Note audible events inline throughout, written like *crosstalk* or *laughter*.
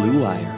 Blue Wire.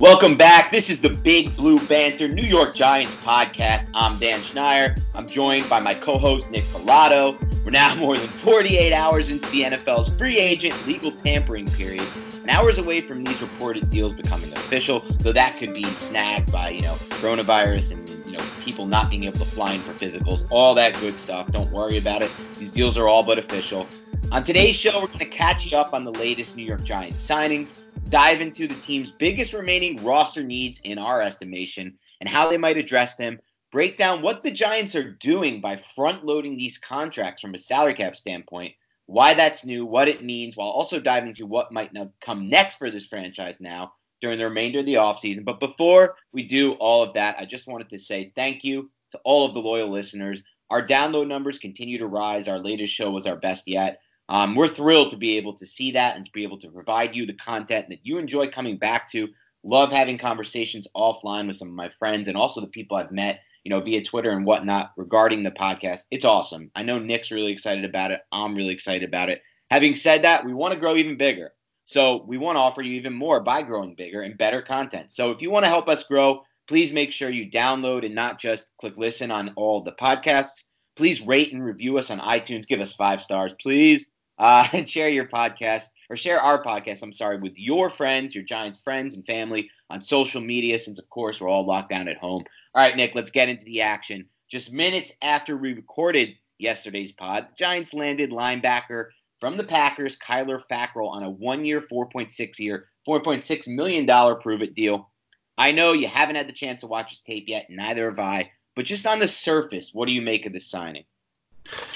Welcome back. This is the Big Blue Banter New York Giants podcast. I'm Dan Schneier. I'm joined by my co host, Nick Falato. We're now *laughs* more than 48 hours into the NFL's free agent legal tampering period, and hours away from these reported deals becoming official, though that could be snagged by, you know, coronavirus and, you know, people not being able to fly in for physicals, all that good stuff. Don't worry about it. These deals are all but official. On today's show, we're going to catch you up on the latest New York Giants signings, dive into the team's biggest remaining roster needs in our estimation, and how they might address them, break down what the Giants are doing by front loading these contracts from a salary cap standpoint, why that's new, what it means, while also diving into what might come next for this franchise now during the remainder of the offseason. But before we do all of that, I just wanted to say thank you to all of the loyal listeners. Our download numbers continue to rise. Our latest show was our best yet. Um, we're thrilled to be able to see that and to be able to provide you the content that you enjoy coming back to. Love having conversations offline with some of my friends and also the people I've met, you know, via Twitter and whatnot regarding the podcast. It's awesome. I know Nick's really excited about it. I'm really excited about it. Having said that, we want to grow even bigger. So we want to offer you even more by growing bigger and better content. So if you want to help us grow, please make sure you download and not just click listen on all the podcasts. Please rate and review us on iTunes. Give us five stars, please uh, and *laughs* share your podcast or share our podcast, I'm sorry, with your friends, your Giants friends and family on social media, since of course we're all locked down at home. All right, Nick, let's get into the action. Just minutes after we recorded yesterday's pod, Giants landed linebacker from the Packers, Kyler Fackrell, on a one-year, 4.6 year, 4.6 million dollar prove-it deal. I know you haven't had the chance to watch his tape yet, neither have I. But just on the surface, what do you make of this signing?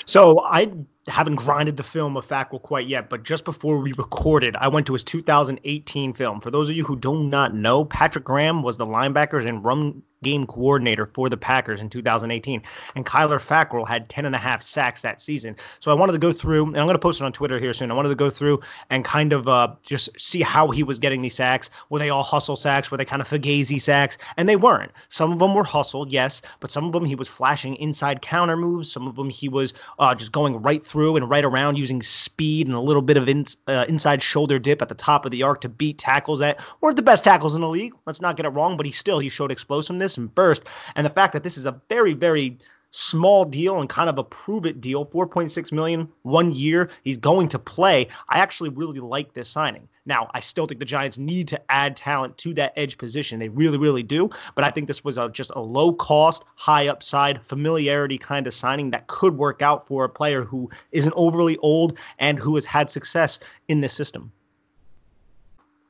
So I haven't grinded the film of Fackrell quite yet, but just before we recorded, I went to his 2018 film. For those of you who do not know, Patrick Graham was the linebackers and run game coordinator for the Packers in 2018. And Kyler Fackrell had 10 and a half sacks that season. So I wanted to go through, and I'm going to post it on Twitter here soon. I wanted to go through and kind of uh, just see how he was getting these sacks. Were they all hustle sacks? Were they kind of fugazi sacks? And they weren't. Some of them were hustle, yes, but some of them he was flashing inside counter moves. Some of them he was uh, just going right through and right around using speed and a little bit of in, uh, inside shoulder dip at the top of the arc to beat tackles that weren't the best tackles in the league. Let's not get it wrong, but he still he showed explosiveness and burst. And the fact that this is a very, very small deal and kind of a prove it deal 4.6 million one year he's going to play. I actually really like this signing. Now i still think the giants need to add talent to that edge position. They really really do but i think this was a, just a low cost high upside familiarity kind of signing that could work out for a player who isn't overly old and who has had success in this system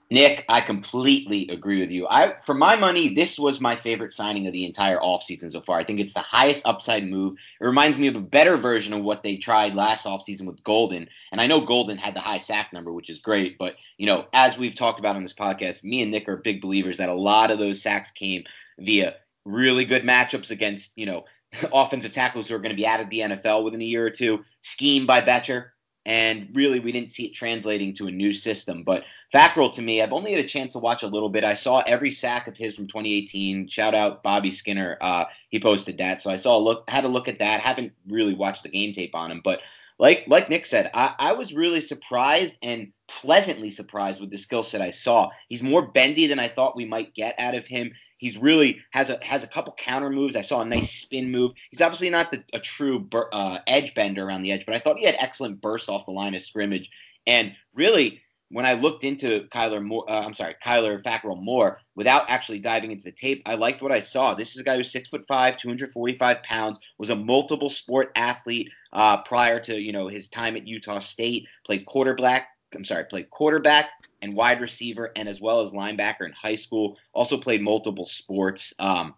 Nick, I completely agree with you. I for my money, this was my favorite signing of the entire offseason so far. I think it's the highest upside move. It reminds me of a better version of what they tried last offseason with Golden. And I know Golden had the high sack number, which is great, but you know, as we've talked about on this podcast, me and Nick are big believers that a lot of those sacks came via really good matchups against, you know, *laughs* offensive tackles who are going to be out of the NFL within a year or two, scheme by Bettcher and really we didn't see it translating to a new system. But Fackrell to me, I've only had a chance to watch a little bit. I saw every sack of his from 2018. Shout out Bobby Skinner, uh, he posted that, so I saw a look, had a look at that. Haven't really watched the game tape on him, but like like Nick said, I, I was really surprised and pleasantly surprised with the skill set I saw. He's more bendy than I thought we might get out of him. He's really has a has a couple counter moves. I saw a nice spin move. He's obviously not the, a true bur, uh, edge bender around the edge, but I thought he had excellent bursts off the line of scrimmage. And really, when I looked into Kyler Moore, uh, I'm sorry, Kyler Fackrell Moore, without actually diving into the tape, I liked what I saw. This is a guy who's six foot five, 245 pounds, was a multiple sport athlete uh, prior to you know his time at Utah State. Played quarterback, I'm sorry, played quarterback and wide receiver, and as well as linebacker in high school. Also played multiple sports um,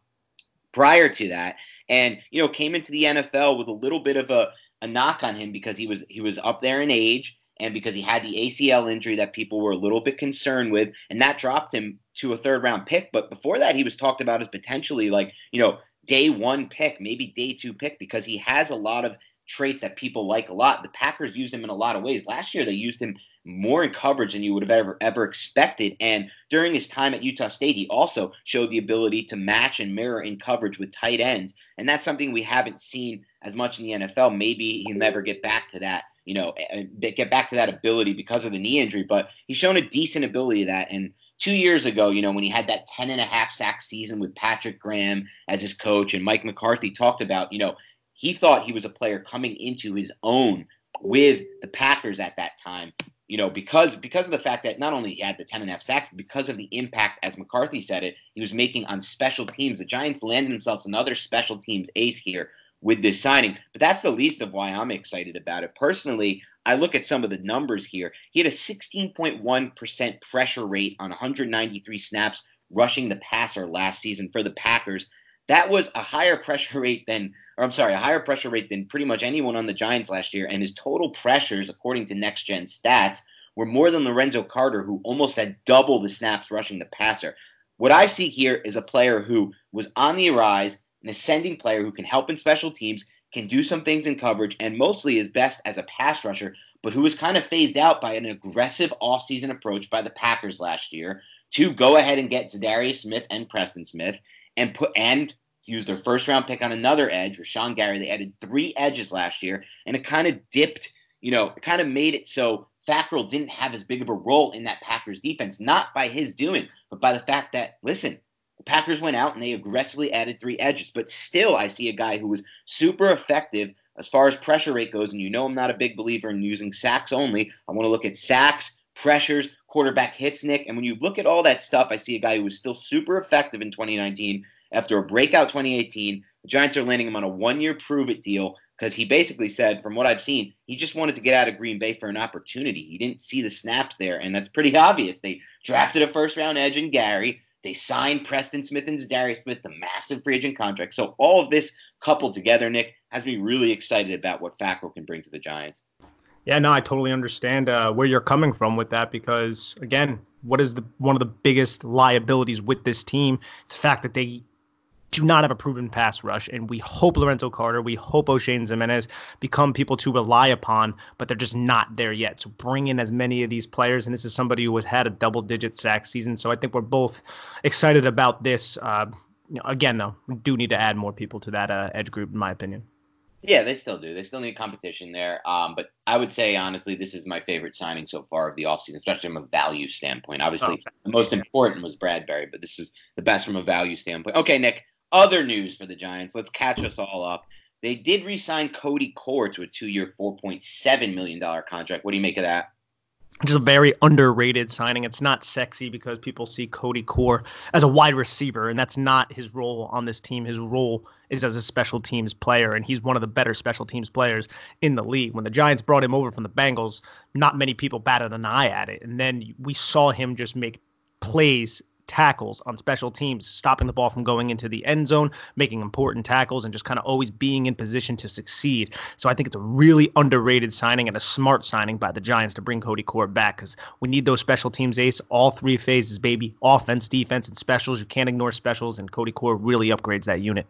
prior to that, and you know came into the NFL with a little bit of a, a knock on him because he was he was up there in age and because he had the ACL injury that people were a little bit concerned with, and that dropped him to a third round pick. But before that, he was talked about as potentially like you know day one pick, maybe day two pick, because he has a lot of traits that people like a lot. The Packers used him in a lot of ways. Last year, they used him more in coverage than you would have ever ever expected. And during his time at Utah State, he also showed the ability to match and mirror in coverage with tight ends, and that's something we haven't seen as much in the NFL. Maybe he'll never get back to that. You know, get back to that ability because of the knee injury, but he's shown a decent ability of that. And two years ago, you know, when he had that 10 and a half sack season with Patrick Graham as his coach and Mike McCarthy talked about, you know, he thought he was a player coming into his own with the Packers at that time. You know, because because of the fact that not only he had the 10 and a half sacks, because of the impact, as McCarthy said it, he was making on special teams. The Giants landed themselves another special teams ace here with this signing. But that's the least of why I'm excited about it. Personally, I look at some of the numbers here. He had a 16.1% pressure rate on 193 snaps rushing the passer last season for the Packers. That was a higher pressure rate than, or I'm sorry, a higher pressure rate than pretty much anyone on the Giants last year. And his total pressures, according to next gen stats, were more than Lorenzo Carter, who almost had double the snaps rushing the passer. What I see here is a player who was on the rise, an ascending player who can help in special teams, can do some things in coverage, and mostly is best as a pass rusher, but who was kind of phased out by an aggressive offseason approach by the Packers last year to go ahead and get Za'Darius Smith and Preston Smith and put and use their first round pick on another edge, Rashan Gary. They added three edges last year, and it kind of dipped, you know, it kind of made it so Fackrell didn't have as big of a role in that Packers defense, not by his doing, but by the fact that, listen, the Packers went out and they aggressively added three edges, but still, I see a guy who was super effective as far as pressure rate goes. And you know, I'm not a big believer in using sacks only. I want to look at sacks, pressures, quarterback hits, Nick. And when you look at all that stuff, I see a guy who was still super effective in 2019 after a breakout 2018. The Giants are landing him on a one year prove it deal because he basically said, from what I've seen, he just wanted to get out of Green Bay for an opportunity. He didn't see the snaps there, and that's pretty obvious. They drafted a first round edge in Gary. They signed Preston Smith and Darius Smith to massive free agent contracts. So all of this coupled together, Nick, has me really excited about what Fackrell can bring to the Giants. Yeah, no, I totally understand uh, where you're coming from with that because again, what is the one of the biggest liabilities with this team? It's the fact that they do not have a proven pass rush. And we hope Lorenzo Carter, we hope Oshane Ximines become people to rely upon, but they're just not there yet. So bring in as many of these players. And this is somebody who has had a double digit sack season. So I think we're both excited about this. Uh, you know, again, though, we do need to add more people to that uh, edge group, in my opinion. Yeah, they still do. They still need competition there. Um, but I would say, honestly, this is my favorite signing so far of the offseason, especially from a value standpoint. Obviously, oh, the most important was Bradberry, but this is the best from a value standpoint. Okay, Nick, other news for the Giants. Let's catch us all up. They did re-sign Cody Core to a two-year, four point seven million dollar contract. What do you make of that? Just a very underrated signing. It's not sexy because people see Cody Core as a wide receiver, and that's not his role on this team. His role is as a special teams player, and he's one of the better special teams players in the league. When the Giants brought him over from the Bengals, not many people batted an eye at it, and then we saw him just make plays tackles on special teams, stopping the ball from going into the end zone, making important tackles, and just kind of always being in position to succeed. So I think it's a really underrated signing and a smart signing by the Giants to bring Cody Core back because we need those special teams ace, all three phases, baby offense, defense, and specials. You can't ignore specials, and Cody Core really upgrades that unit.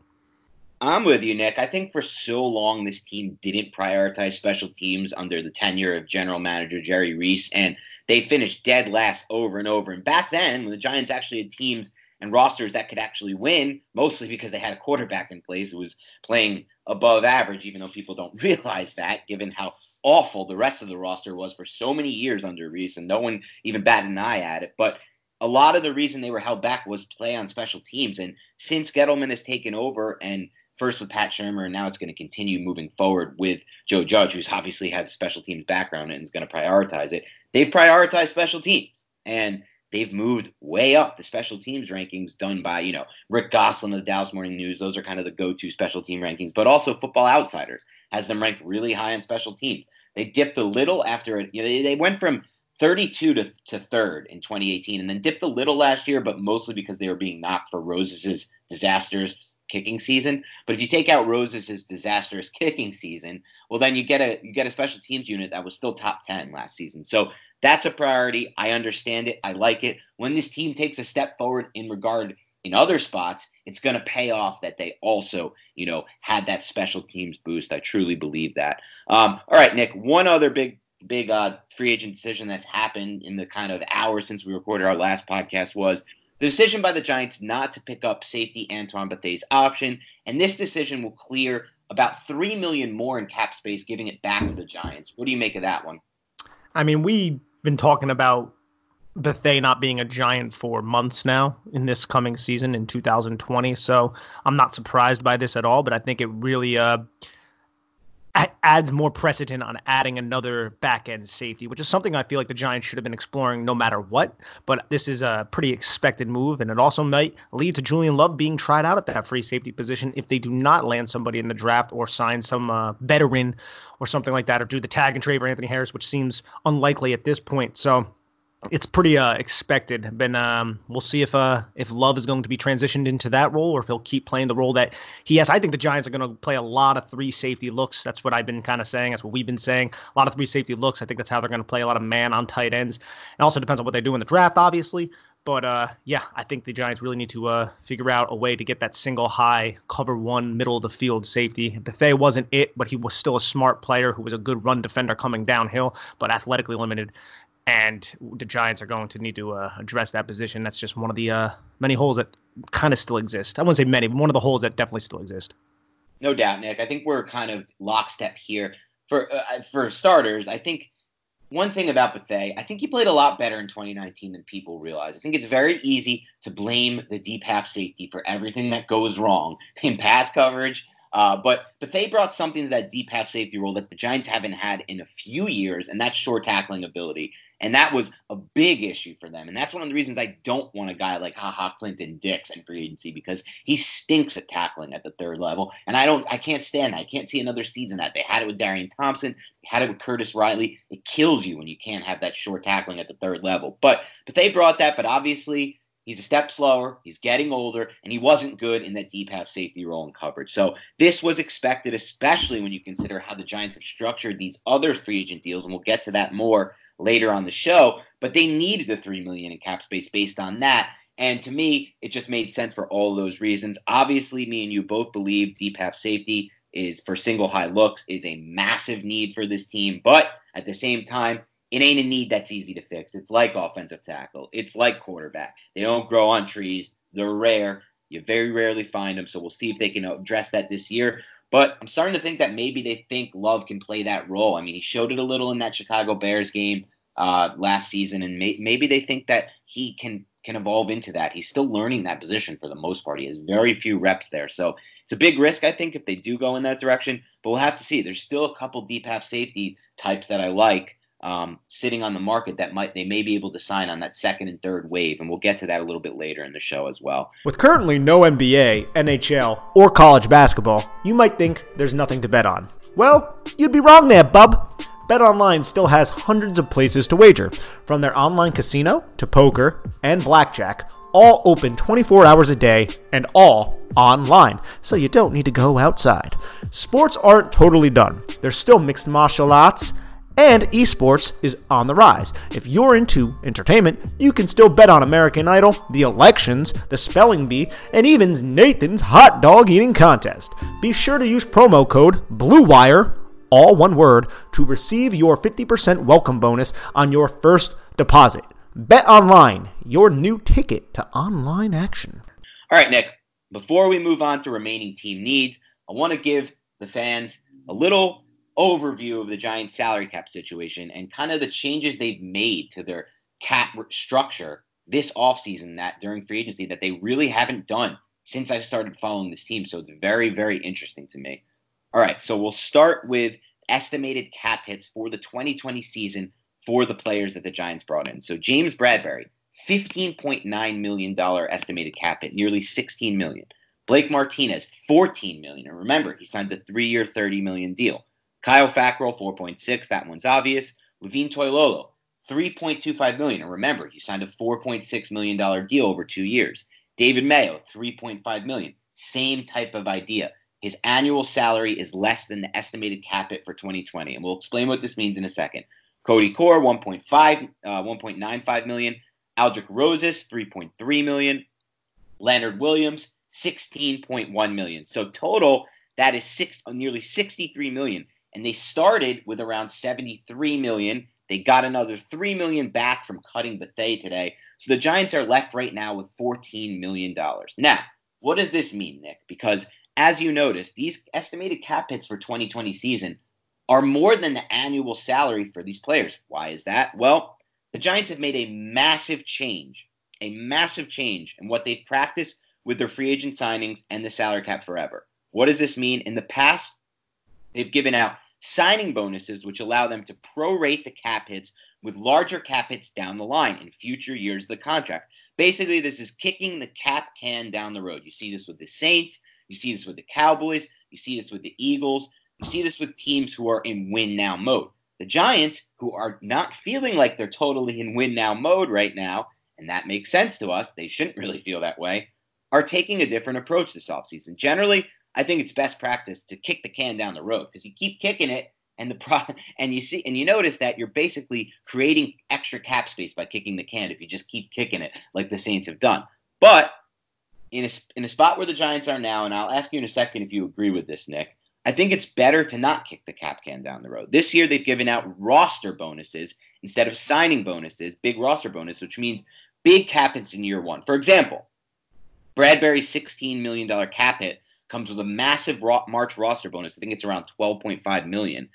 I'm with you, Nick. I think for so long this team didn't prioritize special teams under the tenure of general manager Jerry Reese, and they finished dead last over and over. And back then, when the Giants actually had teams and rosters that could actually win, mostly because they had a quarterback in place who was playing above average, even though people don't *laughs* realize that, given how awful the rest of the roster was for so many years under Reese, and no one even batted an eye at it. But a lot of the reason they were held back was play on special teams. And since Gettleman has taken over and first with Pat Shurmur, and now it's going to continue moving forward with Joe Judge, who's obviously has a special teams background and is going to prioritize it. They've prioritized special teams, and they've moved way up the special teams rankings done by, you know, Rick Gosselin of the Dallas Morning News. Those are kind of the go-to special team rankings, but also Football Outsiders has them ranked really high on special teams. They dipped a little after it. You know, they, went from 32 to, to third in 2018 and then dipped a little last year, but mostly because they were being knocked for Rosas's disastrous kicking season. But if you take out Rosas's disastrous kicking season, well then you get a you get a special teams unit that was still top 10 last season. So that's a priority. I understand it. I like it. When this team takes a step forward in regard in other spots, it's going to pay off that they also, you know, had that special teams boost. I truly believe that. Um, all right, Nick. One other big, big uh, free agent decision that's happened in the kind of hour since we recorded our last podcast was the decision by the Giants not to pick up safety Antoine Bethea's option, and this decision will clear about three million more in cap space, giving it back to the Giants. What do you make of that one? I mean, we've been talking about Bethea not being a giant for months now in this coming season in 2020. So I'm not surprised by this at all, but I think it really uh, adds more precedent on adding another back end safety, which is something I feel like the Giants should have been exploring no matter what. But this is a pretty expected move, and it also might lead to Julian Love being tried out at that free safety position if they do not land somebody in the draft or sign some uh, veteran or something like that, or do the tag and trade for Anthony Harris, which seems unlikely at this point. So it's pretty uh, expected. But um, we'll see if uh, if Love is going to be transitioned into that role or if he'll keep playing the role that he has. I think the Giants are going to play a lot of three safety looks. That's what I've been kind of saying. That's what we've been saying. A lot of three safety looks. I think that's how they're going to play a lot of man on tight ends. It also depends on what they do in the draft, obviously. But uh, yeah, I think the Giants really need to uh, figure out a way to get that single high cover one middle of the field safety. Bethea wasn't it, but he was still a smart player who was a good run defender coming downhill, but athletically limited and the Giants are going to need to uh, address that position. That's just one of the uh, many holes that kind of still exist. I wouldn't say many, but one of the holes that definitely still exist. No doubt, Nick. I think we're kind of lockstep here. For uh, for starters, I think one thing about Bethea, I think he played a lot better in 2019 than people realize. I think it's very easy to blame the deep half safety for everything that goes wrong in pass coverage. Uh, but but they brought something to that deep half safety role that the Giants haven't had in a few years, and that's short tackling ability. And that was a big issue for them. And that's one of the reasons I don't want a guy like Haha Clinton Dix in free agency because he stinks at tackling at the third level. And I don't I can't stand that. I can't see another season that. They had it with Darian Thompson, they had it with Curtis Riley. It kills you when you can't have that short tackling at the third level. But but they brought that, but obviously He's a step slower. He's getting older, and he wasn't good in that deep half safety role and coverage. So this was expected, especially when you consider how the Giants have structured these other free agent deals, and we'll get to that more later on the show. But they needed the three million in cap space based on that. And to me, it just made sense for all those reasons. Obviously, me and you both believe deep half safety is for single high looks is a massive need for this team. But at the same time, it ain't a need that's easy to fix. It's like offensive tackle. It's like quarterback. They don't grow on trees. They're rare. You very rarely find them. So we'll see if they can address that this year. But I'm starting to think that maybe they think Love can play that role. I mean, he showed it a little in that Chicago Bears game uh, last season, and may- maybe they think that he can can evolve into that. He's still learning that position for the most part. He has very few reps there, so it's a big risk, I think, if they do go in that direction. But we'll have to see. There's still a couple deep half safety types that I like. Um, sitting on the market that might they may be able to sign on that second and third wave, and we'll get to that a little bit later in the show as well. With currently no NBA, NHL, or college basketball, you might think there's nothing to bet on. Well, you'd be wrong there, bub. BetOnline still has hundreds of places to wager, from their online casino to poker and blackjack, all open 24 hours a day and all online, so you don't need to go outside. Sports aren't totally done. There's still mixed martial arts and esports is on the rise. If you're into entertainment, you can still bet on American Idol, the elections, the spelling bee, and even Nathan's hot dog eating contest. Be sure to use promo code BLUEWIRE, all one word, to receive your 50% welcome bonus on your first deposit. Bet online, your new ticket to online action. All right, Nick, before we move on to remaining team needs, I want to give the fans a little overview of the Giants salary cap situation and kind of the changes they've made to their cap structure this offseason that during free agency that they really haven't done since I started following this team. So it's very, very interesting to me. All right, so we'll start with estimated cap hits for the 2020 season for the players that the Giants brought in. So James Bradberry, $15.9 million estimated cap hit, nearly 16 million. Blake Martinez, 14 million. And remember, he signed a three-year, 30 million deal. Kyle Fackrell, 4.6. That one's obvious. Levine Toilolo, 3.25 million. And remember, he signed a 4.6 million dollar deal over two years. David Mayo, 3.5 million. Same type of idea. His annual salary is less than the estimated cap hit for 2020, and we'll explain what this means in a second. Cody Core, 1.5, uh, 1.95 million. Aldrick Rosas, 3.3 million. Leonard Williams, 16.1 million. So total, that is six, nearly 63 million and they started with around 73 million. They got another 3 million back from cutting Bethea today. So the Giants are left right now with 14 million dollars. Now, what does this mean, Nick? Because as you notice, these estimated cap hits for 2020 season are more than the annual salary for these players. Why is that? Well, the Giants have made a massive change, a massive change in what they've practiced with their free agent signings and the salary cap forever. What does this mean? In the past, They've given out signing bonuses, which allow them to prorate the cap hits with larger cap hits down the line in future years of the contract. Basically, this is kicking the cap can down the road. You see this with the Saints, you see this with the Cowboys, you see this with the Eagles, you see this with teams who are in win now mode. The Giants, who are not feeling like they're totally in win now mode right now, and that makes sense to us, they shouldn't really feel that way, are taking a different approach this offseason. Generally, I think it's best practice to kick the can down the road because you keep kicking it and the *laughs* pro and you see and you notice that you're basically creating extra cap space by kicking the can if you just keep kicking it like the Saints have done. But in a, in a spot where the Giants are now, and I'll ask you in a second if you agree with this, Nick. I think it's better to not kick the cap can down the road. This year they've given out roster bonuses instead of signing bonuses, big roster bonus, which means big cap hits in year one. For example, Bradberry's $16 million cap hit comes with a massive March roster bonus. I think it's around 12.5 million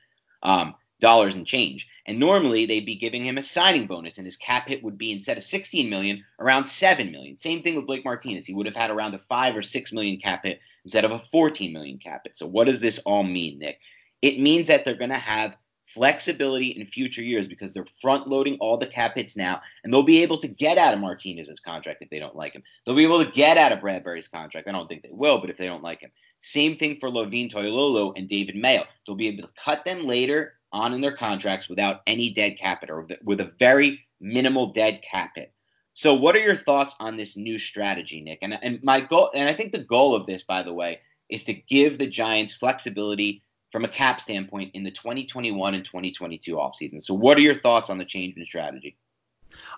um, dollars and change. And normally they'd be giving him a signing bonus, and his cap hit would be instead of 16 million, around 7 million. Same thing with Blake Martinez. He would have had around a 5 or 6 million cap hit instead of a 14 million cap hit. So what does this all mean, Nick? It means that they're going to have flexibility in future years because they're front loading all the cap hits now, and they'll be able to get out of Martinez's contract if they don't like him. They'll be able to get out of Bradberry's contract. I don't think they will, but if they don't like him. Same thing for Levine Toilolo and David Mayo. They'll be able to cut them later on in their contracts without any dead cap hit or with a very minimal dead cap hit. So, what are your thoughts on this new strategy, Nick? And, and my goal, and I think the goal of this, by the way, is to give the Giants flexibility from a cap standpoint in the 2021 and 2022 offseason. So, what are your thoughts on the change in strategy?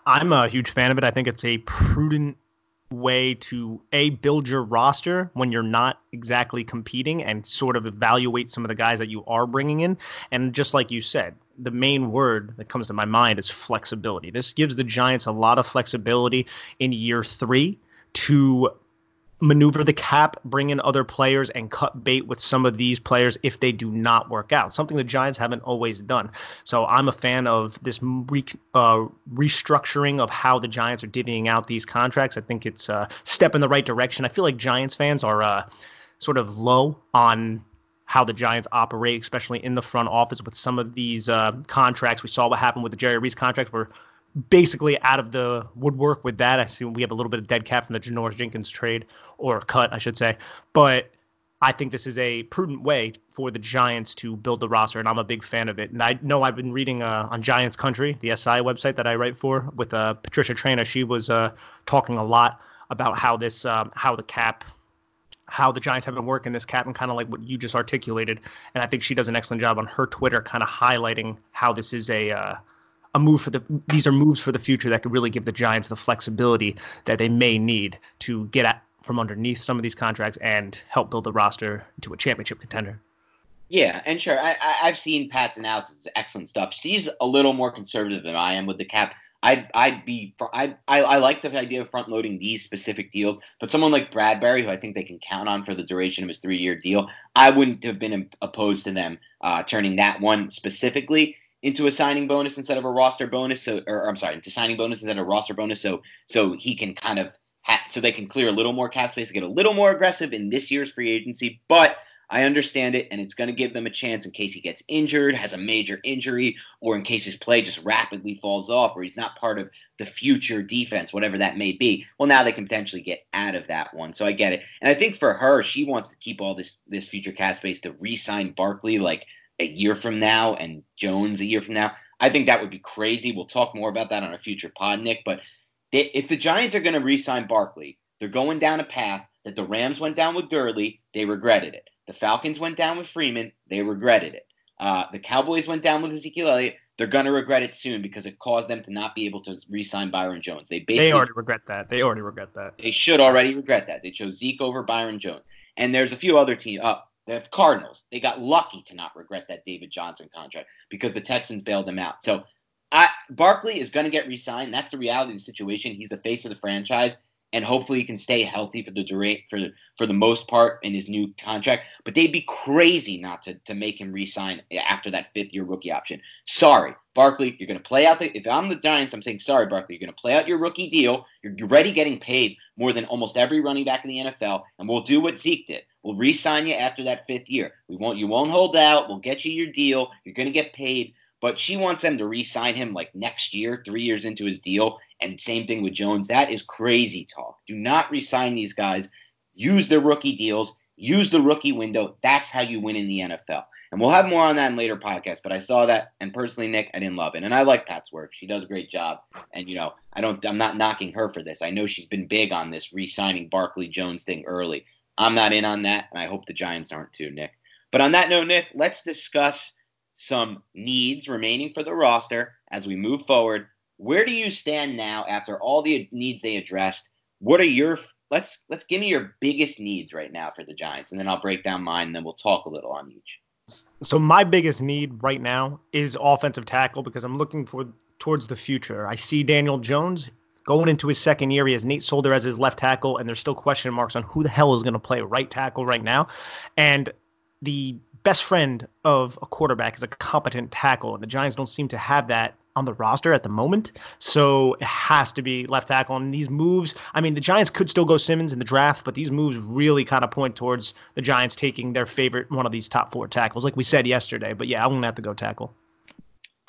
I'm a huge fan of it. I think it's a prudent way to a build your roster when you're not exactly competing and sort of evaluate some of the guys that you are bringing in and just like you said the main word that comes to my mind is flexibility this gives the giants a lot of flexibility in year 3 to maneuver the cap, bring in other players, and cut bait with some of these players if they do not work out. Something the Giants haven't always done. So I'm a fan of this re- uh, restructuring of how the Giants are divvying out these contracts. I think it's a step in the right direction. I feel like Giants fans are uh, sort of low on how the Giants operate, especially in the front office with some of these uh, contracts. We saw what happened with the Jerry Reese contracts, where basically out of the woodwork with that. I see we have a little bit of dead cap from the Janoris Jenkins trade or cut, I should say. But I think this is a prudent way for the Giants to build the roster, and I'm a big fan of it. And I know I've been reading uh, on Giants Country, the SI website that I write for, with uh, Patricia Traina. She was uh, talking a lot about how this, um, how the cap, how the Giants have been working this cap, and kind of like what you just articulated. And I think she does an excellent job on her Twitter, kind of highlighting how this is a uh, a move for the these are moves for the future that could really give the Giants the flexibility that they may need to get at from underneath some of these contracts and help build the roster to a championship contender. Yeah, and sure, I, I, have seen Pat's analysis, excellent stuff. She's a little more conservative than I am with the cap. I'd, I'd be, I, I, I like the idea of front loading these specific deals, but someone like Bradberry, who I think they can count on for the duration of his three year deal, I wouldn't have been opposed to them uh, turning that one specifically into a signing bonus instead of a roster bonus. So, or, I'm sorry, into signing bonus instead of a roster bonus. So, so he can kind of ha- so they can clear a little more cap space, to get a little more aggressive in this year's free agency. But I understand it, and it's going to give them a chance in case he gets injured, has a major injury, or in case his play just rapidly falls off, or he's not part of the future defense, whatever that may be. Well, now they can potentially get out of that one. So I get it, and I think for her, she wants to keep all this this future cap space to re-sign Barkley like a year from now and Jones a year from now. I think that would be crazy. We'll talk more about that on a future pod, Nick. But they, if the Giants are going to re-sign Barkley, they're going down a path that the Rams went down with Gurley. They regretted it. The Falcons went down with Freeman. They regretted it. Uh, the Cowboys went down with Ezekiel Elliott. They're going to regret it soon because it caused them to not be able to re-sign Byron Jones. They basically they already regret that. They already regret that. They should already regret that. They chose Zeke over Byron Jones. And there's a few other teams. Uh, the Cardinals, they got lucky to not regret that David Johnson contract because the Texans bailed them out. So I, Barkley is going to get re-signed. That's the reality of the situation. He's the face of the franchise, and hopefully he can stay healthy for the durate for for the most part in his new contract. But they'd be crazy not to to make him re-sign after that fifth year rookie option. Sorry, Barkley, you're going to play out the. If I'm the Giants, I'm saying sorry, Barkley. You're going to play out your rookie deal. You're already getting paid more than almost every running back in the NFL, and we'll do what Zeke did. We'll re-sign you after that fifth year. We won't. You won't hold out. We'll get you your deal. You're going to get paid. But she wants them to re-sign him like next year, three years into his deal. And same thing with Jones. That is crazy talk. Do not re-sign these guys. Use their rookie deals. Use the rookie window. That's how you win in the NFL. And we'll have more on that in later podcasts. But I saw that, and personally, Nick, I didn't love it. And I like Pat's work. She does a great job. And you know, I don't. I'm not knocking her for this. I know she's been big on this re-signing Barkley Jones thing early. I'm not in on that, and I hope the Giants aren't too, Nick. But on that note, Nick, let's discuss some needs remaining for the roster as we move forward. Where do you stand now after all the needs they addressed? What are your let's let's give me your biggest needs right now for the Giants, and then I'll break down mine, and then we'll talk a little on each. So my biggest need right now is offensive tackle because I'm looking for towards the future. I see Daniel Jones going into his second year. He has Nate Solder as his left tackle, and there's still question marks on who the hell is going to play right tackle right now. And the best friend of a quarterback is a competent tackle, and the Giants don't seem to have that on the roster at the moment. So it has to be left tackle. And these moves, I mean, the Giants could still go Simmons in the draft, but these moves really kind of point towards the Giants taking their favorite one of these top four tackles, like we said yesterday. But yeah, I'm gonna have to go tackle.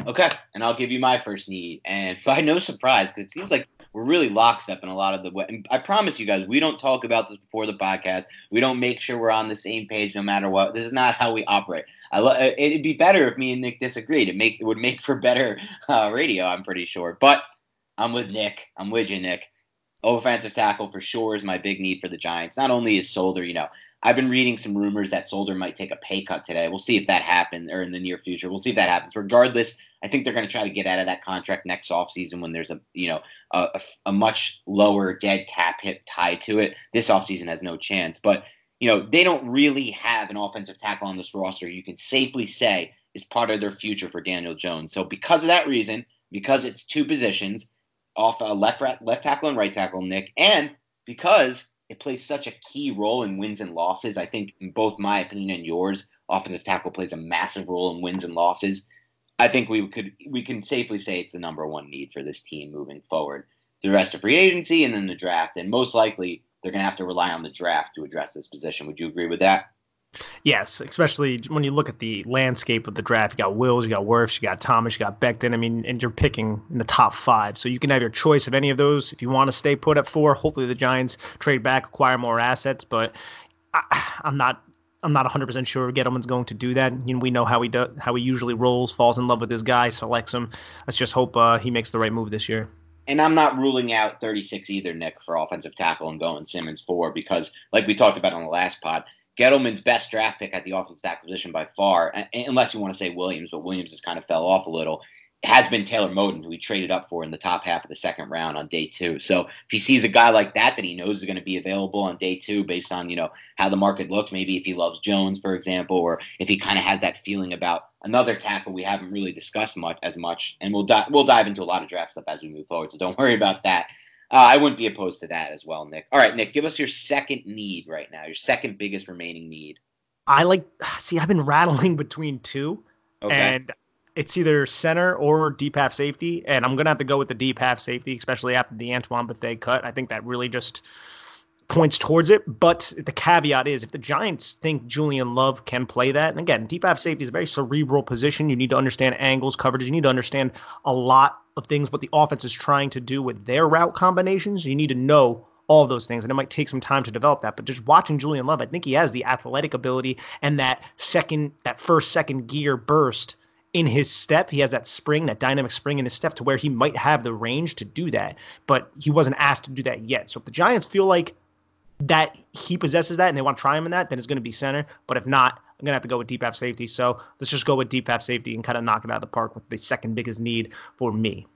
Okay, and I'll give you my first need, and *laughs* by no surprise, because it seems like we're really lockstep in a lot of the way. And I promise you guys, we don't talk about this before the podcast. We don't make sure we're on the same page no matter what. This is not how we operate. I lo- uh, it'd be better if me and Nick disagreed. It make it would make for better uh, radio. I'm pretty sure. But I'm with Nick. I'm with you, Nick. Offensive tackle for sure is my big need for the Giants. Not only is Solder, you know, I've been reading some rumors that Solder might take a pay cut today. We'll see if that happens or in the near future. We'll see if that happens. Regardless, I think they're going to try to get out of that contract next offseason when there's a you know a, a, a much lower dead cap hit tied to it. This offseason has no chance. But you know they don't really have an offensive tackle on this roster. You can safely say is part of their future for Daniel Jones. So because of that reason, because it's two positions, off uh, left left tackle and right tackle, Nick, and because it plays such a key role in wins and losses. I think, in both my opinion and yours, offensive tackle plays a massive role in wins and losses. I think we could we can safely say it's the number one need for this team moving forward. The rest of free agency and then the draft, and most likely they're going to have to rely on the draft to address this position. Would you agree with that? Yes, especially when you look at the landscape of the draft. You got Wills, you got Wirfs, you got Thomas, you got Becton. I mean, and you're picking in the top five. So you can have your choice of any of those. If you want to stay put at four, hopefully the Giants trade back, acquire more assets. But I, I'm not I'm not 100% sure Gettleman's going to do that. You know, we know how he does, how he usually rolls, falls in love with this guy, selects him. Let's just hope uh, he makes the right move this year. And I'm not ruling out 36 either, Nick, for offensive tackle and going Simmons four because, like we talked about on the last pod, Gettleman's best draft pick at the offensive tackle position by far, unless you want to say Williams, but Williams has kind of fell off a little, has been Taylor Moton, who he traded up for in the top half of the second round on day two. So if he sees a guy like that that he knows is going to be available on day two based on, you know, how the market looks, maybe if he loves Jones, for example, or if he kind of has that feeling about another tackle we haven't really discussed much as much, and we'll di- we'll dive into a lot of draft stuff as we move forward. So don't *laughs* worry about that. Uh, I wouldn't be opposed to that as well, Nick. All right, Nick, give us your second need right now, your second biggest remaining need. I like see. I've been rattling *laughs* between two, okay. and it's either center or deep half safety, and I'm gonna have to go with the deep half safety, especially after the Antoine Bethea cut. I think that really just points towards it. But the caveat is if the Giants think Julian Love can play that, and again, deep half safety is a very cerebral position. You need to understand angles, coverage. You need to understand a lot of things what the offense is trying to do with their route combinations. You need to know all those things. And it might take some time to develop that. But just watching Julian Love, I think he has the athletic ability and that second, that first, second gear burst in his step. He has that spring, that dynamic spring in his step to where he might have the range to do that, but he wasn't asked to do that yet. So if the Giants feel like that he possesses that and they want to try him in that, then it's going to be center. But if not, I'm going to have to go with deep half safety. So let's just go with deep half safety and kind of knock it out of the park with the second biggest need for me.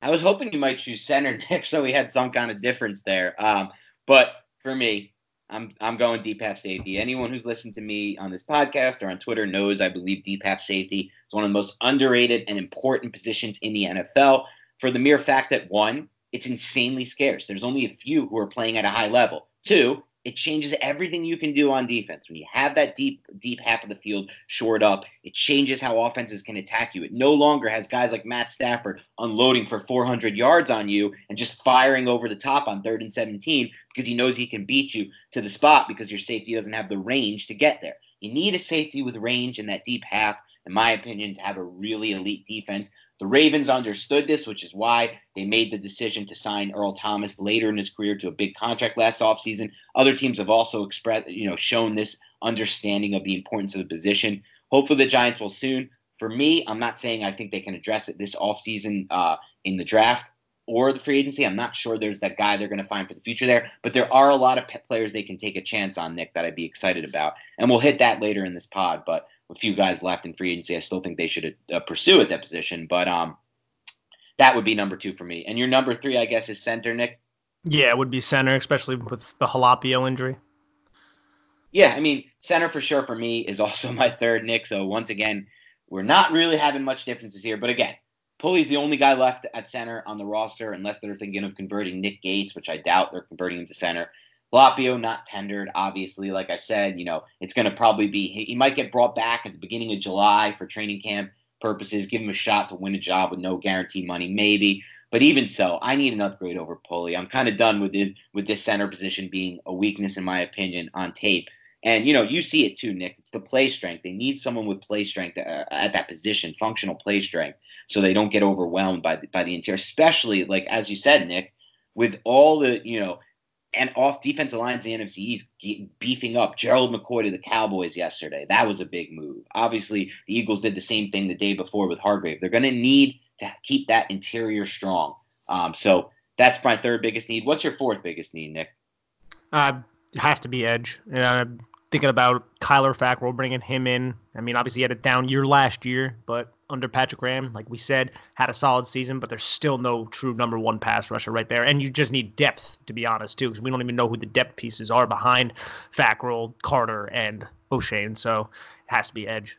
I was hoping you might choose center, *laughs* Nick, so we had some kind of difference there. Um, but for me, I'm I'm going deep half safety. Anyone who's listened to me on this podcast or on Twitter knows I believe deep half safety is one of the most underrated and important positions in the NFL for the mere fact that one, it's insanely scarce. There's only a few who are playing at a high level. Two, it changes everything you can do on defense. When you have that deep, deep half of the field shored up, it changes how offenses can attack you. It no longer has guys like Matt Stafford unloading for 400 yards on you and just firing over the top on third and 17 because he knows he can beat you to the spot because your safety doesn't have the range to get there. You need a safety with range in that deep half, in my opinion, to have a really elite defense. The Ravens understood this, which is why they made the decision to sign Earl Thomas later in his career to a big contract last offseason. Other teams have also expressed, you know, shown this understanding of the importance of the position. Hopefully the Giants will soon. For me, I'm not saying I think they can address it this offseason uh, in the draft or the free agency. I'm not sure there's that guy they're going to find for the future there, but there are a lot of players they can take a chance on, Nick, that I'd be excited about. And we'll hit that later in this pod. But a few guys left in free agency. I still think they should uh, pursue at that position, but um, that would be number two for me. And your number three, I guess, is center, Nick. Yeah, it would be center, especially with the Halapio injury. Yeah, I mean, center for sure for me is *laughs* also my third, Nick. So once again, we're not really having much differences here. But again, Pulley's the only guy left at center on the roster, unless they're thinking of converting Nick Gates, which I doubt they're converting him to center. Lapio not tendered, obviously. Like I said, you know, it's going to probably be, he might get brought back at the beginning of July for training camp purposes, give him a shot to win a job with no guaranteed money, maybe. But even so, I need an upgrade over Pulley. I'm kind of done with this with this center position being a weakness, in my opinion, on tape. And you know, you see it too, Nick. It's the play strength. They need someone with play strength uh, at that position, functional play strength, so they don't get overwhelmed by the, by the interior. Especially like as you said, Nick, with all the you know and off defensive lines in the NFC East beefing up Gerald McCoy to the Cowboys yesterday. That was a big move. Obviously, the Eagles did the same thing the day before with Hargrave. They're going to need to keep that interior strong. Um, so that's my third biggest need. What's your fourth biggest need, Nick? Uh, it has to be edge. Uh, I'm thinking about Kyler Fackrell, bringing him in. I mean, obviously, he had a down year last year, but under Patrick Graham, like we said, had a solid season, but there's still no true number one pass rusher right there. And you just need depth, to be honest, too, because we don't even know who the depth pieces are behind Fackrell, Carter, and Oshane. So it has to be edge.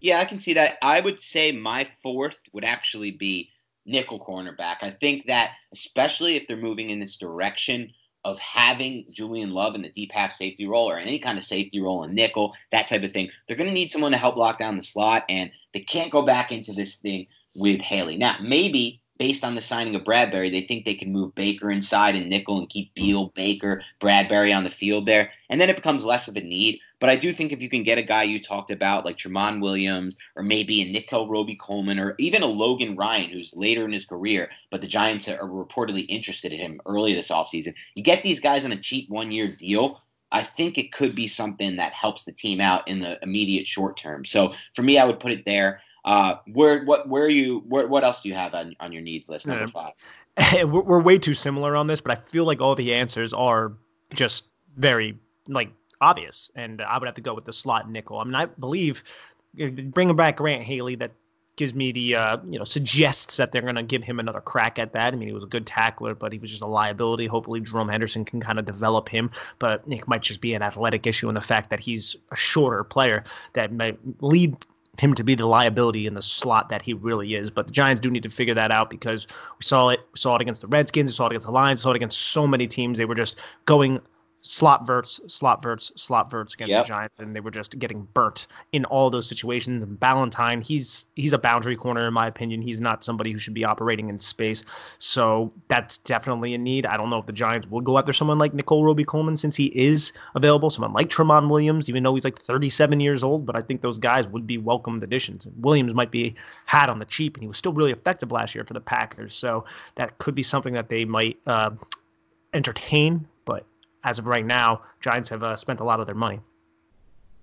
Yeah, I can see that. I would say my fourth would actually be nickel cornerback. I think that, especially if they're moving in this direction of having Julian Love in the deep half safety role or any kind of safety role in nickel, that type of thing, they're going to need someone to help lock down the slot. And they can't go back into this thing with Haley. Now, maybe based on the signing of Bradberry, they think they can move Baker inside and nickel and keep Beal, Baker, Bradberry on the field there. And then it becomes less of a need. But I do think if you can get a guy you talked about, like Tramon Williams, or maybe a Nickell Robey-Coleman, or even a Logan Ryan, who's later in his career, but the Giants are reportedly interested in him early this offseason. You get these guys on a cheap one year deal. I think it could be something that helps the team out in the immediate short term. So for me, I would put it there. Uh, where what where are you where, what else do you have on, on your needs list number five? *laughs* we're, we're way too similar on this, but I feel like all the answers are just very like obvious, and I would have to go with the slot nickel. I mean, I believe bringing back Grant Haley that gives me the uh, you know suggests that they're going to give him another crack at that. I mean, he was a good tackler, but he was just a liability. Hopefully, Jerome Henderson can kind of develop him, but it might just be an athletic issue in the fact that he's a shorter player that might lead him to be the liability in the slot that he really is. But the Giants do need to figure that out because we saw it. We saw it against the Redskins. We saw it against the Lions. We saw it against so many teams. They were just going slot verts, slot verts, slot verts against yep. the Giants, and they were just getting burnt in all those situations. And Ballentine, he's he's a boundary corner in my opinion. He's not somebody who should be operating in space. So that's definitely a need. I don't know if the Giants would go after someone like Nickell Robey-Coleman since he is available. Someone like Tramon Williams, even though he's like 37 years old, but I think those guys would be welcomed additions. Williams might be had on the cheap, and he was still really effective last year for the Packers. So that could be something that they might uh, entertain as of right now, Giants have uh, spent a lot of their money.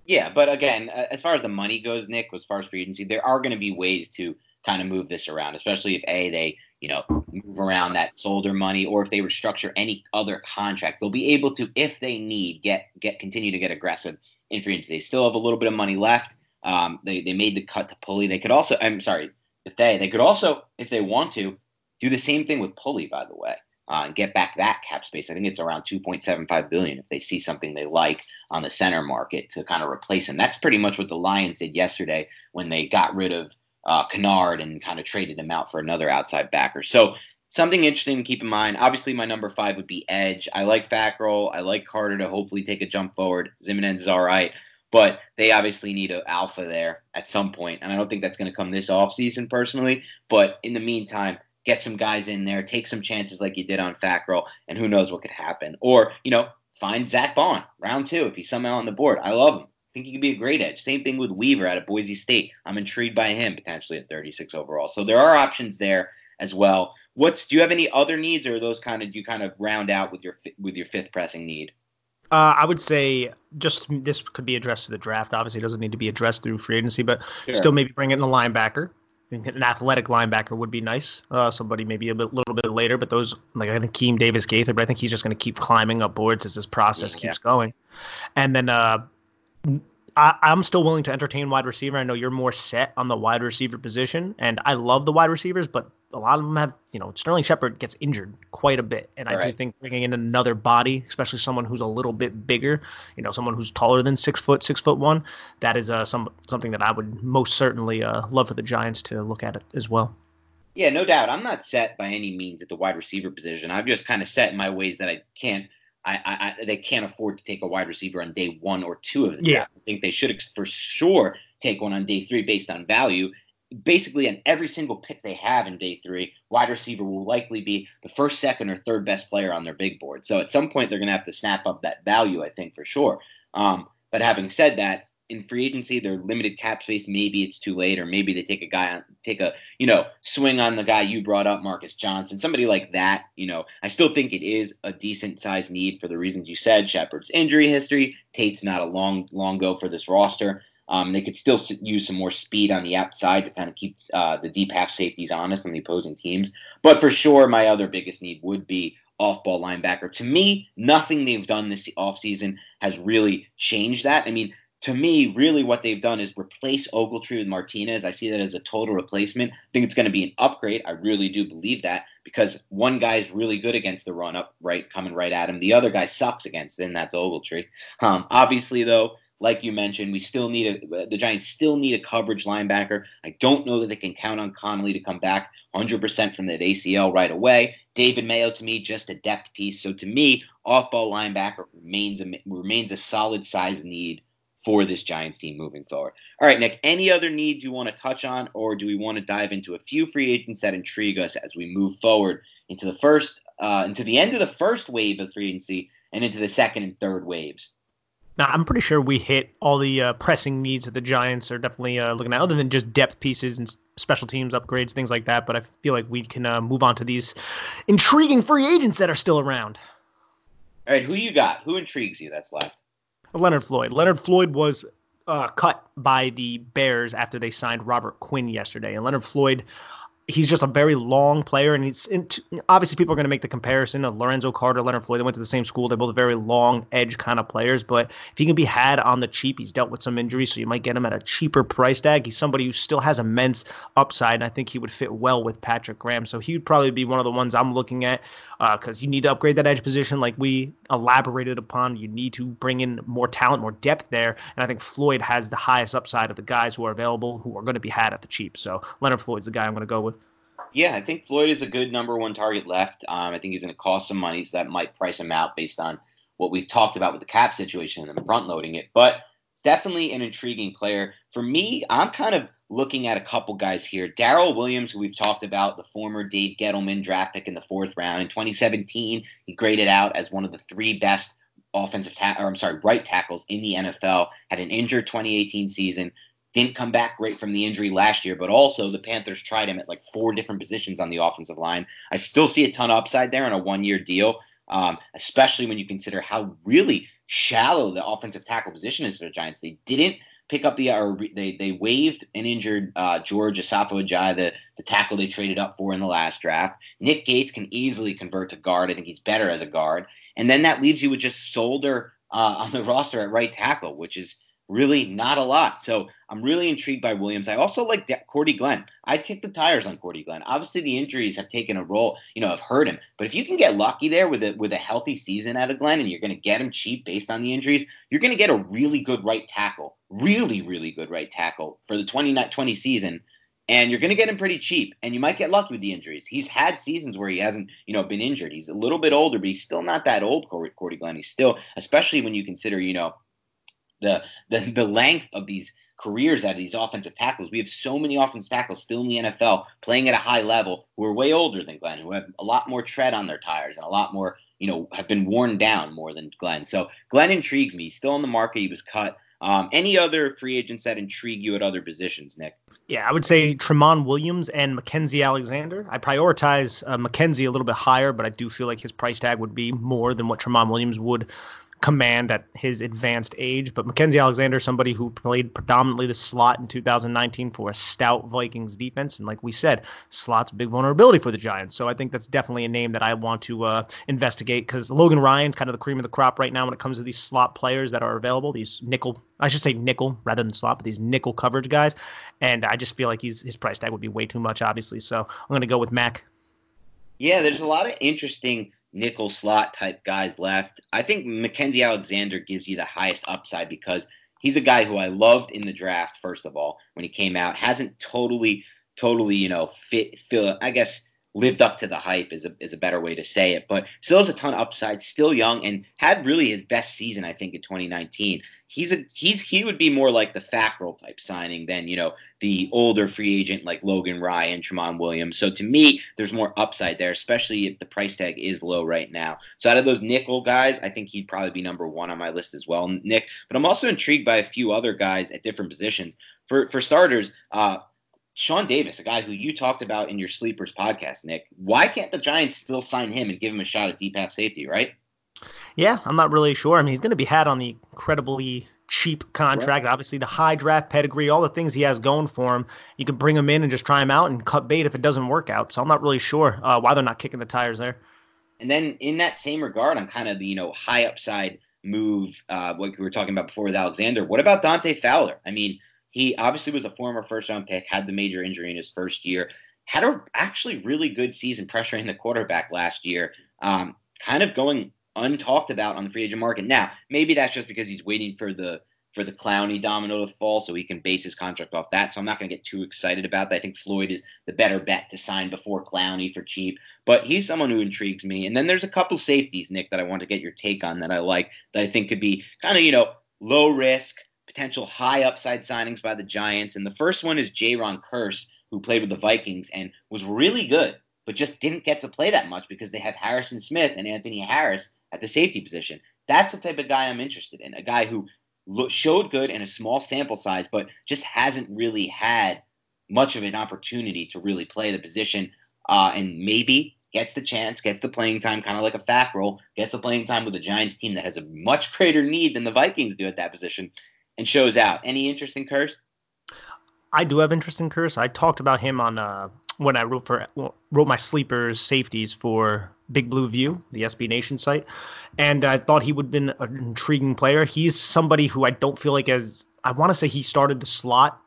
Yeah, but again, as far as the money goes, Nick, as far as free agency, there are going to be ways to kind of move this around, especially if a they you know move around that Solder money, or if they restructure any other contract, they'll be able to, if they need, get get continue to get aggressive in free agency. They still have a little bit of money left. Um, they they made the cut to Pulley. They could also, I'm sorry, if they they could also, if they want to, do the same thing with Pulley. By the way, uh, and get back that cap space. I think it's around 2.75 billion if they see something they like on the center market to kind of replace him. That's pretty much what the Lions did yesterday when they got rid of uh, Kennard and kind of traded him out for another outside backer. So something interesting to keep in mind. Obviously, my number five would be Edge. I like Fackrell. I like Carter to hopefully take a jump forward. Ximines is all right. But they obviously need an alpha there at some point, and I don't think that's going to come this offseason personally. But in the meantime, get some guys in there, take some chances like you did on Fackrell, and who knows what could happen. Or, you know, find Zack Baun, round two, if he's somehow on the board. I love him. I think he could be a great edge. Same thing with Weaver out of Boise State. I'm intrigued by him potentially at 36 overall. So there are options there as well. What's do you have any other needs, or those kind of do you kind of round out with your with your fifth pressing need? Uh, I would say just this could be addressed to the draft. Obviously, it doesn't need to be addressed through free agency, but sure. still maybe bring it in a linebacker an athletic linebacker would be nice. Uh, somebody maybe a bit, little bit later, but those like I think Keem Davis Gaither, but I think he's just going to keep climbing up boards as this process yeah, keeps yeah. going. And then uh, I, am still willing to entertain wide receiver. I know you're more set on the wide receiver position, and I love the wide receivers, but a lot of them have, you know, Sterling Shepard gets injured quite a bit, and I right. do think bringing in another body, especially someone who's a little bit bigger, you know, someone who's taller than six foot, six foot one, that is uh, some something that I would most certainly uh, love for the Giants to look at it as well. Yeah, no doubt. I'm not set by any means at the wide receiver position. I'm just kind of set in my ways that I can't I, I, they can't afford to take a wide receiver on day one or two of the yeah. I think they should for sure take one on day three based on value. Basically, on every single pick they have in day three, wide receiver will likely be the first, second, or third best player on their big board. So at some point, they're going to have to snap up that value, I think, for sure. Um, but having said that, in free agency, they're limited cap space. Maybe it's too late, or maybe they take a guy on, take a you know swing on the guy you brought up, Marcus Johnson, somebody like that. You know, I still think it is a decent size need for the reasons you said. Shepard's injury history, Tate's not a long long go for this roster. Um, they could still use some more speed on the outside to kind of keep uh, the deep half safeties honest on the opposing teams. But for sure, my other biggest need would be off-ball linebacker. To me, nothing they've done this offseason has really changed that. I mean, to me, really what they've done is replace Ogletree with Martinez. I see that as a total replacement. I think it's going to be an upgrade. I really do believe that because one guy is really good against the run up, right, coming right at him. The other guy sucks against, and that's Ogletree. Um, obviously, though, like you mentioned, we still need a the Giants still need a coverage linebacker. I don't know that they can count on Connelly to come back 100% from that ACL right away. David Mayo to me just a depth piece. So to me, off-ball linebacker remains a, remains a solid size need for this Giants team moving forward. All right, Nick, any other needs you want to touch on, or do we want to dive into a few free agents that intrigue us as we move forward into the first, uh, into the end of the first wave of free agency and into the second and third waves? Now, I'm pretty sure we hit all the uh, pressing needs that the Giants are definitely uh, looking at, other than just depth pieces and special teams upgrades, things like that. But I feel like we can uh, move on to these intriguing free agents that are still around. All right, who you got? Who intrigues you that's left? Leonard Floyd. Leonard Floyd was uh, cut by the Bears after they signed Robert Quinn yesterday, and Leonard Floyd. He's just a very long player, and he's obviously people are going to make the comparison of Lorenzo Carter, Leonard Floyd. They went to the same school. They're both very long edge kind of players, but if he can be had on the cheap, he's dealt with some injuries, so you might get him at a cheaper price tag. He's somebody who still has immense upside, and I think he would fit well with Patrick Graham. So he would probably be one of the ones I'm looking at because uh, you need to upgrade that edge position, like we elaborated upon. You need to bring in more talent, more depth there, and I think Floyd has the highest upside of the guys who are available, who are going to be had at the cheap. So Leonard Floyd's the guy I'm going to go with. Yeah, I think Floyd is a good number one target left. Um, I think he's going to cost some money, so that might price him out based on what we've talked about with the cap situation and front loading it. But definitely an intriguing player. For me, I'm kind of looking at a couple guys here. Daryl Williams, who we've talked about, the former Dave Gettleman draft pick in the fourth round. In 2017, he graded out as one of the three best offensive ta- or I'm sorry, right tackles in the NFL. Had an injured 2018 season. Didn't come back great from the injury last year, but also the Panthers tried him at like four different positions on the offensive line. I still see a ton of upside there on a one year deal, um, especially when you consider how really shallow the offensive tackle position is for the Giants. They didn't pick up the or they they waived an injured uh, George Asafo-Adjei, the the tackle they traded up for in the last draft. Nick Gates can easily convert to guard. I think he's better as a guard, and then that leaves you with just Solder uh, on the *laughs* roster at right tackle, which is really not a lot. So I'm really intrigued by Williams. I also like De- Cordy Glenn. I'd kick the tires on Cordy Glenn. Obviously, the injuries have taken a role, you know, have hurt him. But if you can get lucky there with a with a healthy season out of Glenn, and you're going to get him cheap based on the injuries, you're going to get a really good right tackle, really, really good right tackle for the 2020 season. And you're going to get him pretty cheap, and you might get lucky with the injuries. He's had seasons where he hasn't, you know, been injured. He's a little bit older, but he's still not that old, Cordy Glenn. He's still, especially when you consider, you know, the the the length of these careers out of these offensive tackles. We have so many offensive tackles still in the NFL playing at a high level who are way older than Glenn, who have a lot more tread on their tires and a lot more, you know, have been worn down more than Glenn. So Glenn intrigues me. He's still on the market. He was cut. Um, any other free agents that intrigue you at other positions, Nick? Yeah, I would say Tramon Williams and Mackensie Alexander. I prioritize uh, Mackensie a little bit higher, but I do feel like his price tag would be more than what Tramon Williams would command at his advanced age. But Mackensie Alexander, somebody who played predominantly the slot in 2019 for a stout Vikings defense, and like we said, slot's big vulnerability for the Giants. So I think that's definitely a name that I want to uh, investigate because Logan Ryan's kind of the cream of the crop right now when it comes to these slot players that are available. These nickel, I should say nickel rather than slot, but these nickel coverage guys. And I just feel like he's his price tag would be way too much, obviously. So I'm going to go with Mac. Yeah, there's a lot of interesting nickel slot type guys left. I think Mackensie Alexander gives you the highest upside because he's a guy who I loved in the draft, first of all, when he came out. Hasn't totally, totally, you know, fit, feel, I guess, lived up to the hype is a, is a better way to say it, but still has a ton of upside, still young, and had really his best season, I think, in 2019 he's a he's he would be more like the Fackrell type signing than you know the older free agent like Logan Ryan, Tramon Williams. So to me, there's more upside there, especially if the price tag is low right now. So out of those nickel guys, I think he'd probably be number one on my list as well, Nick. But I'm also intrigued by a few other guys at different positions. For for starters, uh, Sean Davis, a guy who you talked about in your sleepers podcast, Nick. Why can't the Giants still sign him and give him a shot at deep half safety? Right. Yeah, I'm not really sure. I mean, he's going to be had on the incredibly cheap contract. Right. Obviously, the high draft pedigree, all the things he has going for him. You can bring him in and just try him out and cut bait if it doesn't work out. So I'm not really sure uh, why they're not kicking the tires there. And then in that same regard, on kind of the you know high upside move, uh, what we were talking about before with Alexander. What about Dante Fowler? I mean, he obviously was a former first round pick, had the major injury in his first year, had a actually really good season pressuring the quarterback last year. Um, kind of going untalked about on the free agent market. Now, maybe that's just because he's waiting for the for the Clowney domino to fall so he can base his contract off that. So I'm not going to get too excited about that. I think Floyd is the better bet to sign before Clowney for cheap, but he's someone who intrigues me. And then there's a couple safeties, Nick, that I want to get your take on that I like that I think could be kind of, you know, low risk, potential high upside signings by the Giants. And the first one is Jayron Kearse, who played with the Vikings and was really good, but just didn't get to play that much because they have Harrison Smith and Anthony Harris at the safety position. That's the type of guy I'm interested in. A guy who showed good in a small sample size, but just hasn't really had much of an opportunity to really play the position. Uh, and maybe gets the chance, gets the playing time, kind of like a Fackrell, gets the playing time with a Giants team that has a much greater need than the Vikings do at that position, and shows out. Any interest in Kearse? I do have interest in Kearse. I talked about him on uh, when I wrote for wrote my sleepers safeties for Big Blue View, the SB Nation site, and I thought he would have been an intriguing player. He's somebody who I don't feel like as I want to say he started the slot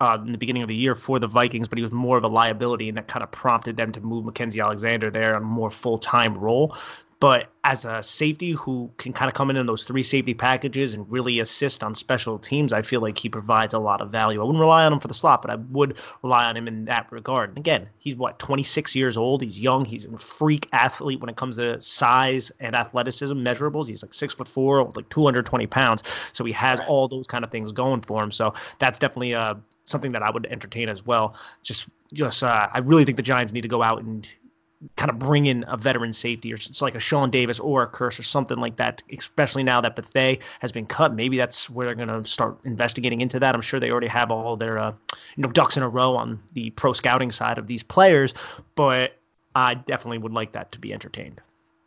uh, in the beginning of the year for the Vikings, but he was more of a liability, and that kind of prompted them to move Mackensie Alexander there on a more full time role. But as a safety who can kind of come in in those three safety packages and really assist on special teams, I feel like he provides a lot of value. I wouldn't rely on him for the slot, but I would rely on him in that regard. And again, he's what 26 years old. He's young. He's a freak athlete when it comes to size and athleticism measurables. He's like six foot four, like 220 pounds. So he has all those kind of things going for him. So that's definitely uh, something that I would entertain as well. Just, just uh, I really think the Giants need to go out and kind of bring in a veteran safety or it's like a Sean Davis or a Kearse or something like that, especially now that Bethea has been cut. Maybe that's where they're going to start investigating into that. I'm sure they already have all their uh, you know ducks in a row on the pro scouting side of these players, but I definitely would like that to be entertained.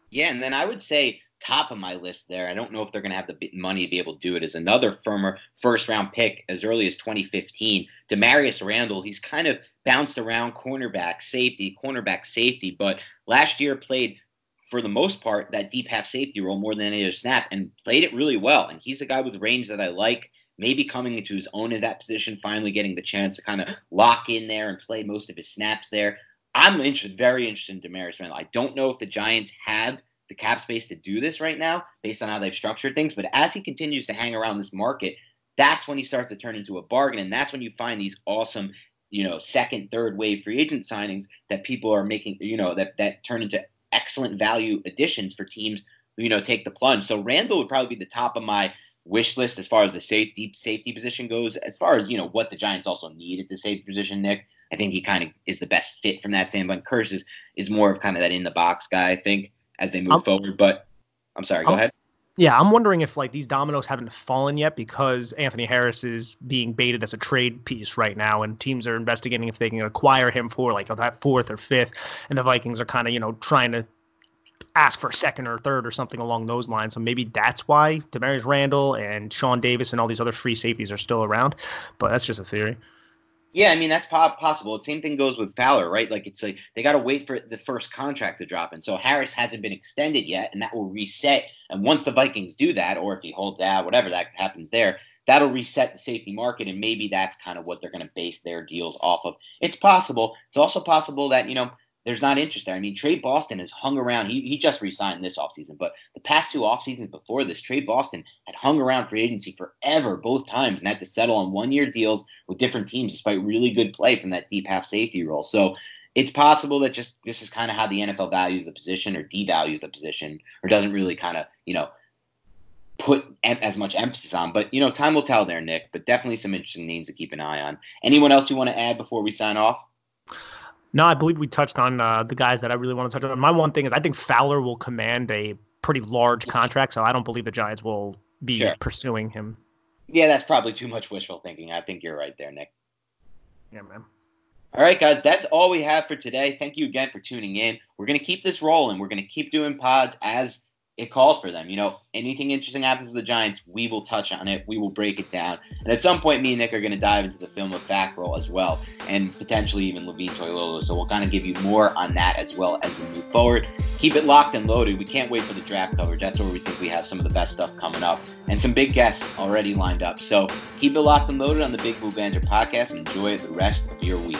Yeah, and then I would say top of my list there. I don't know if they're going to have the money to be able to do it. Is another firmer first round pick as early as 2015, Damarious Randall. He's kind of bounced around cornerback, safety, cornerback, safety, but last year played for the most part that deep half safety role more than any other snap and played it really well. And he's a guy with range that I like. Maybe coming into his own as that position, finally getting the chance to kind of lock in there and play most of his snaps there. I'm interested, very interested in Damarious Randall. I don't know if the Giants have the cap space to do this right now based on how they've structured things. But as he continues to hang around this market, that's when he starts to turn into a bargain. And that's when you find these awesome, you know, second, third wave free agent signings that people are making, you know, that, that turn into excellent value additions for teams who, you know, take the plunge. So Randall would probably be the top of my wish list as far as the safe deep safety position goes. As far as, you know, what the Giants also need at the safety position, Nick. I think he kind of is the best fit from that standpoint. Kearse is, is more of kind of that in the box guy, I think as they move I'm, forward. But I'm sorry, go I'm, ahead. Yeah, I'm wondering if like these dominoes haven't fallen yet because Anthony Harris is being baited as a trade piece right now, and teams are investigating if they can acquire him for like that fourth or fifth, and the Vikings are kind of you know trying to ask for a second or third or something along those lines. So maybe that's why Damarious Randall and Sean Davis and all these other free safeties are still around. But that's just a theory. Yeah, I mean that's possible. The same thing goes with Fowler, right? Like it's like they got to wait for the first contract to drop and So Harris hasn't been extended yet, and that will reset. And once the Vikings do that, or if he holds out, whatever that happens there, that'll reset the safety market, and maybe that's kind of what they're going to base their deals off of. It's possible. It's also possible that you know there's not interest there. I mean, Tre Boston has hung around. He, he just resigned this offseason, but the past two off seasons before this, Tre Boston had hung around free agency forever, both times, and had to settle on one year deals with different teams despite really good play from that deep half safety role. So it's possible that just this is kind of how the NFL values the position or devalues the position or doesn't really kind of, you know, put em- as much emphasis on. But, you know, time will tell there, Nick, but definitely some interesting names to keep an eye on. Anyone else you want to add before we sign off? No, I believe we touched on uh, the guys that I really want to touch on. My one thing is I think Fowler will command a pretty large contract, so I don't believe the Giants will be sure. pursuing him. Yeah, that's probably too much wishful thinking. I think you're right there, Nick. Yeah, man. All right, guys, that's all we have for today. Thank you again for tuning in. We're going to keep this rolling. We're going to keep doing pods as it calls for them. You know, anything interesting happens with the Giants, we will touch on it. We will break it down. And at some point, me and Nick are going to dive into the film of Fackrell as well, and potentially even Levine Toilolo. So we'll kind of give you more on that as well as we move forward. Keep it locked and loaded. We can't wait for the draft coverage. That's where we think we have some of the best stuff coming up and some big guests already lined up. So keep it locked and loaded on the Big Blue Banter podcast. Enjoy the rest of your week.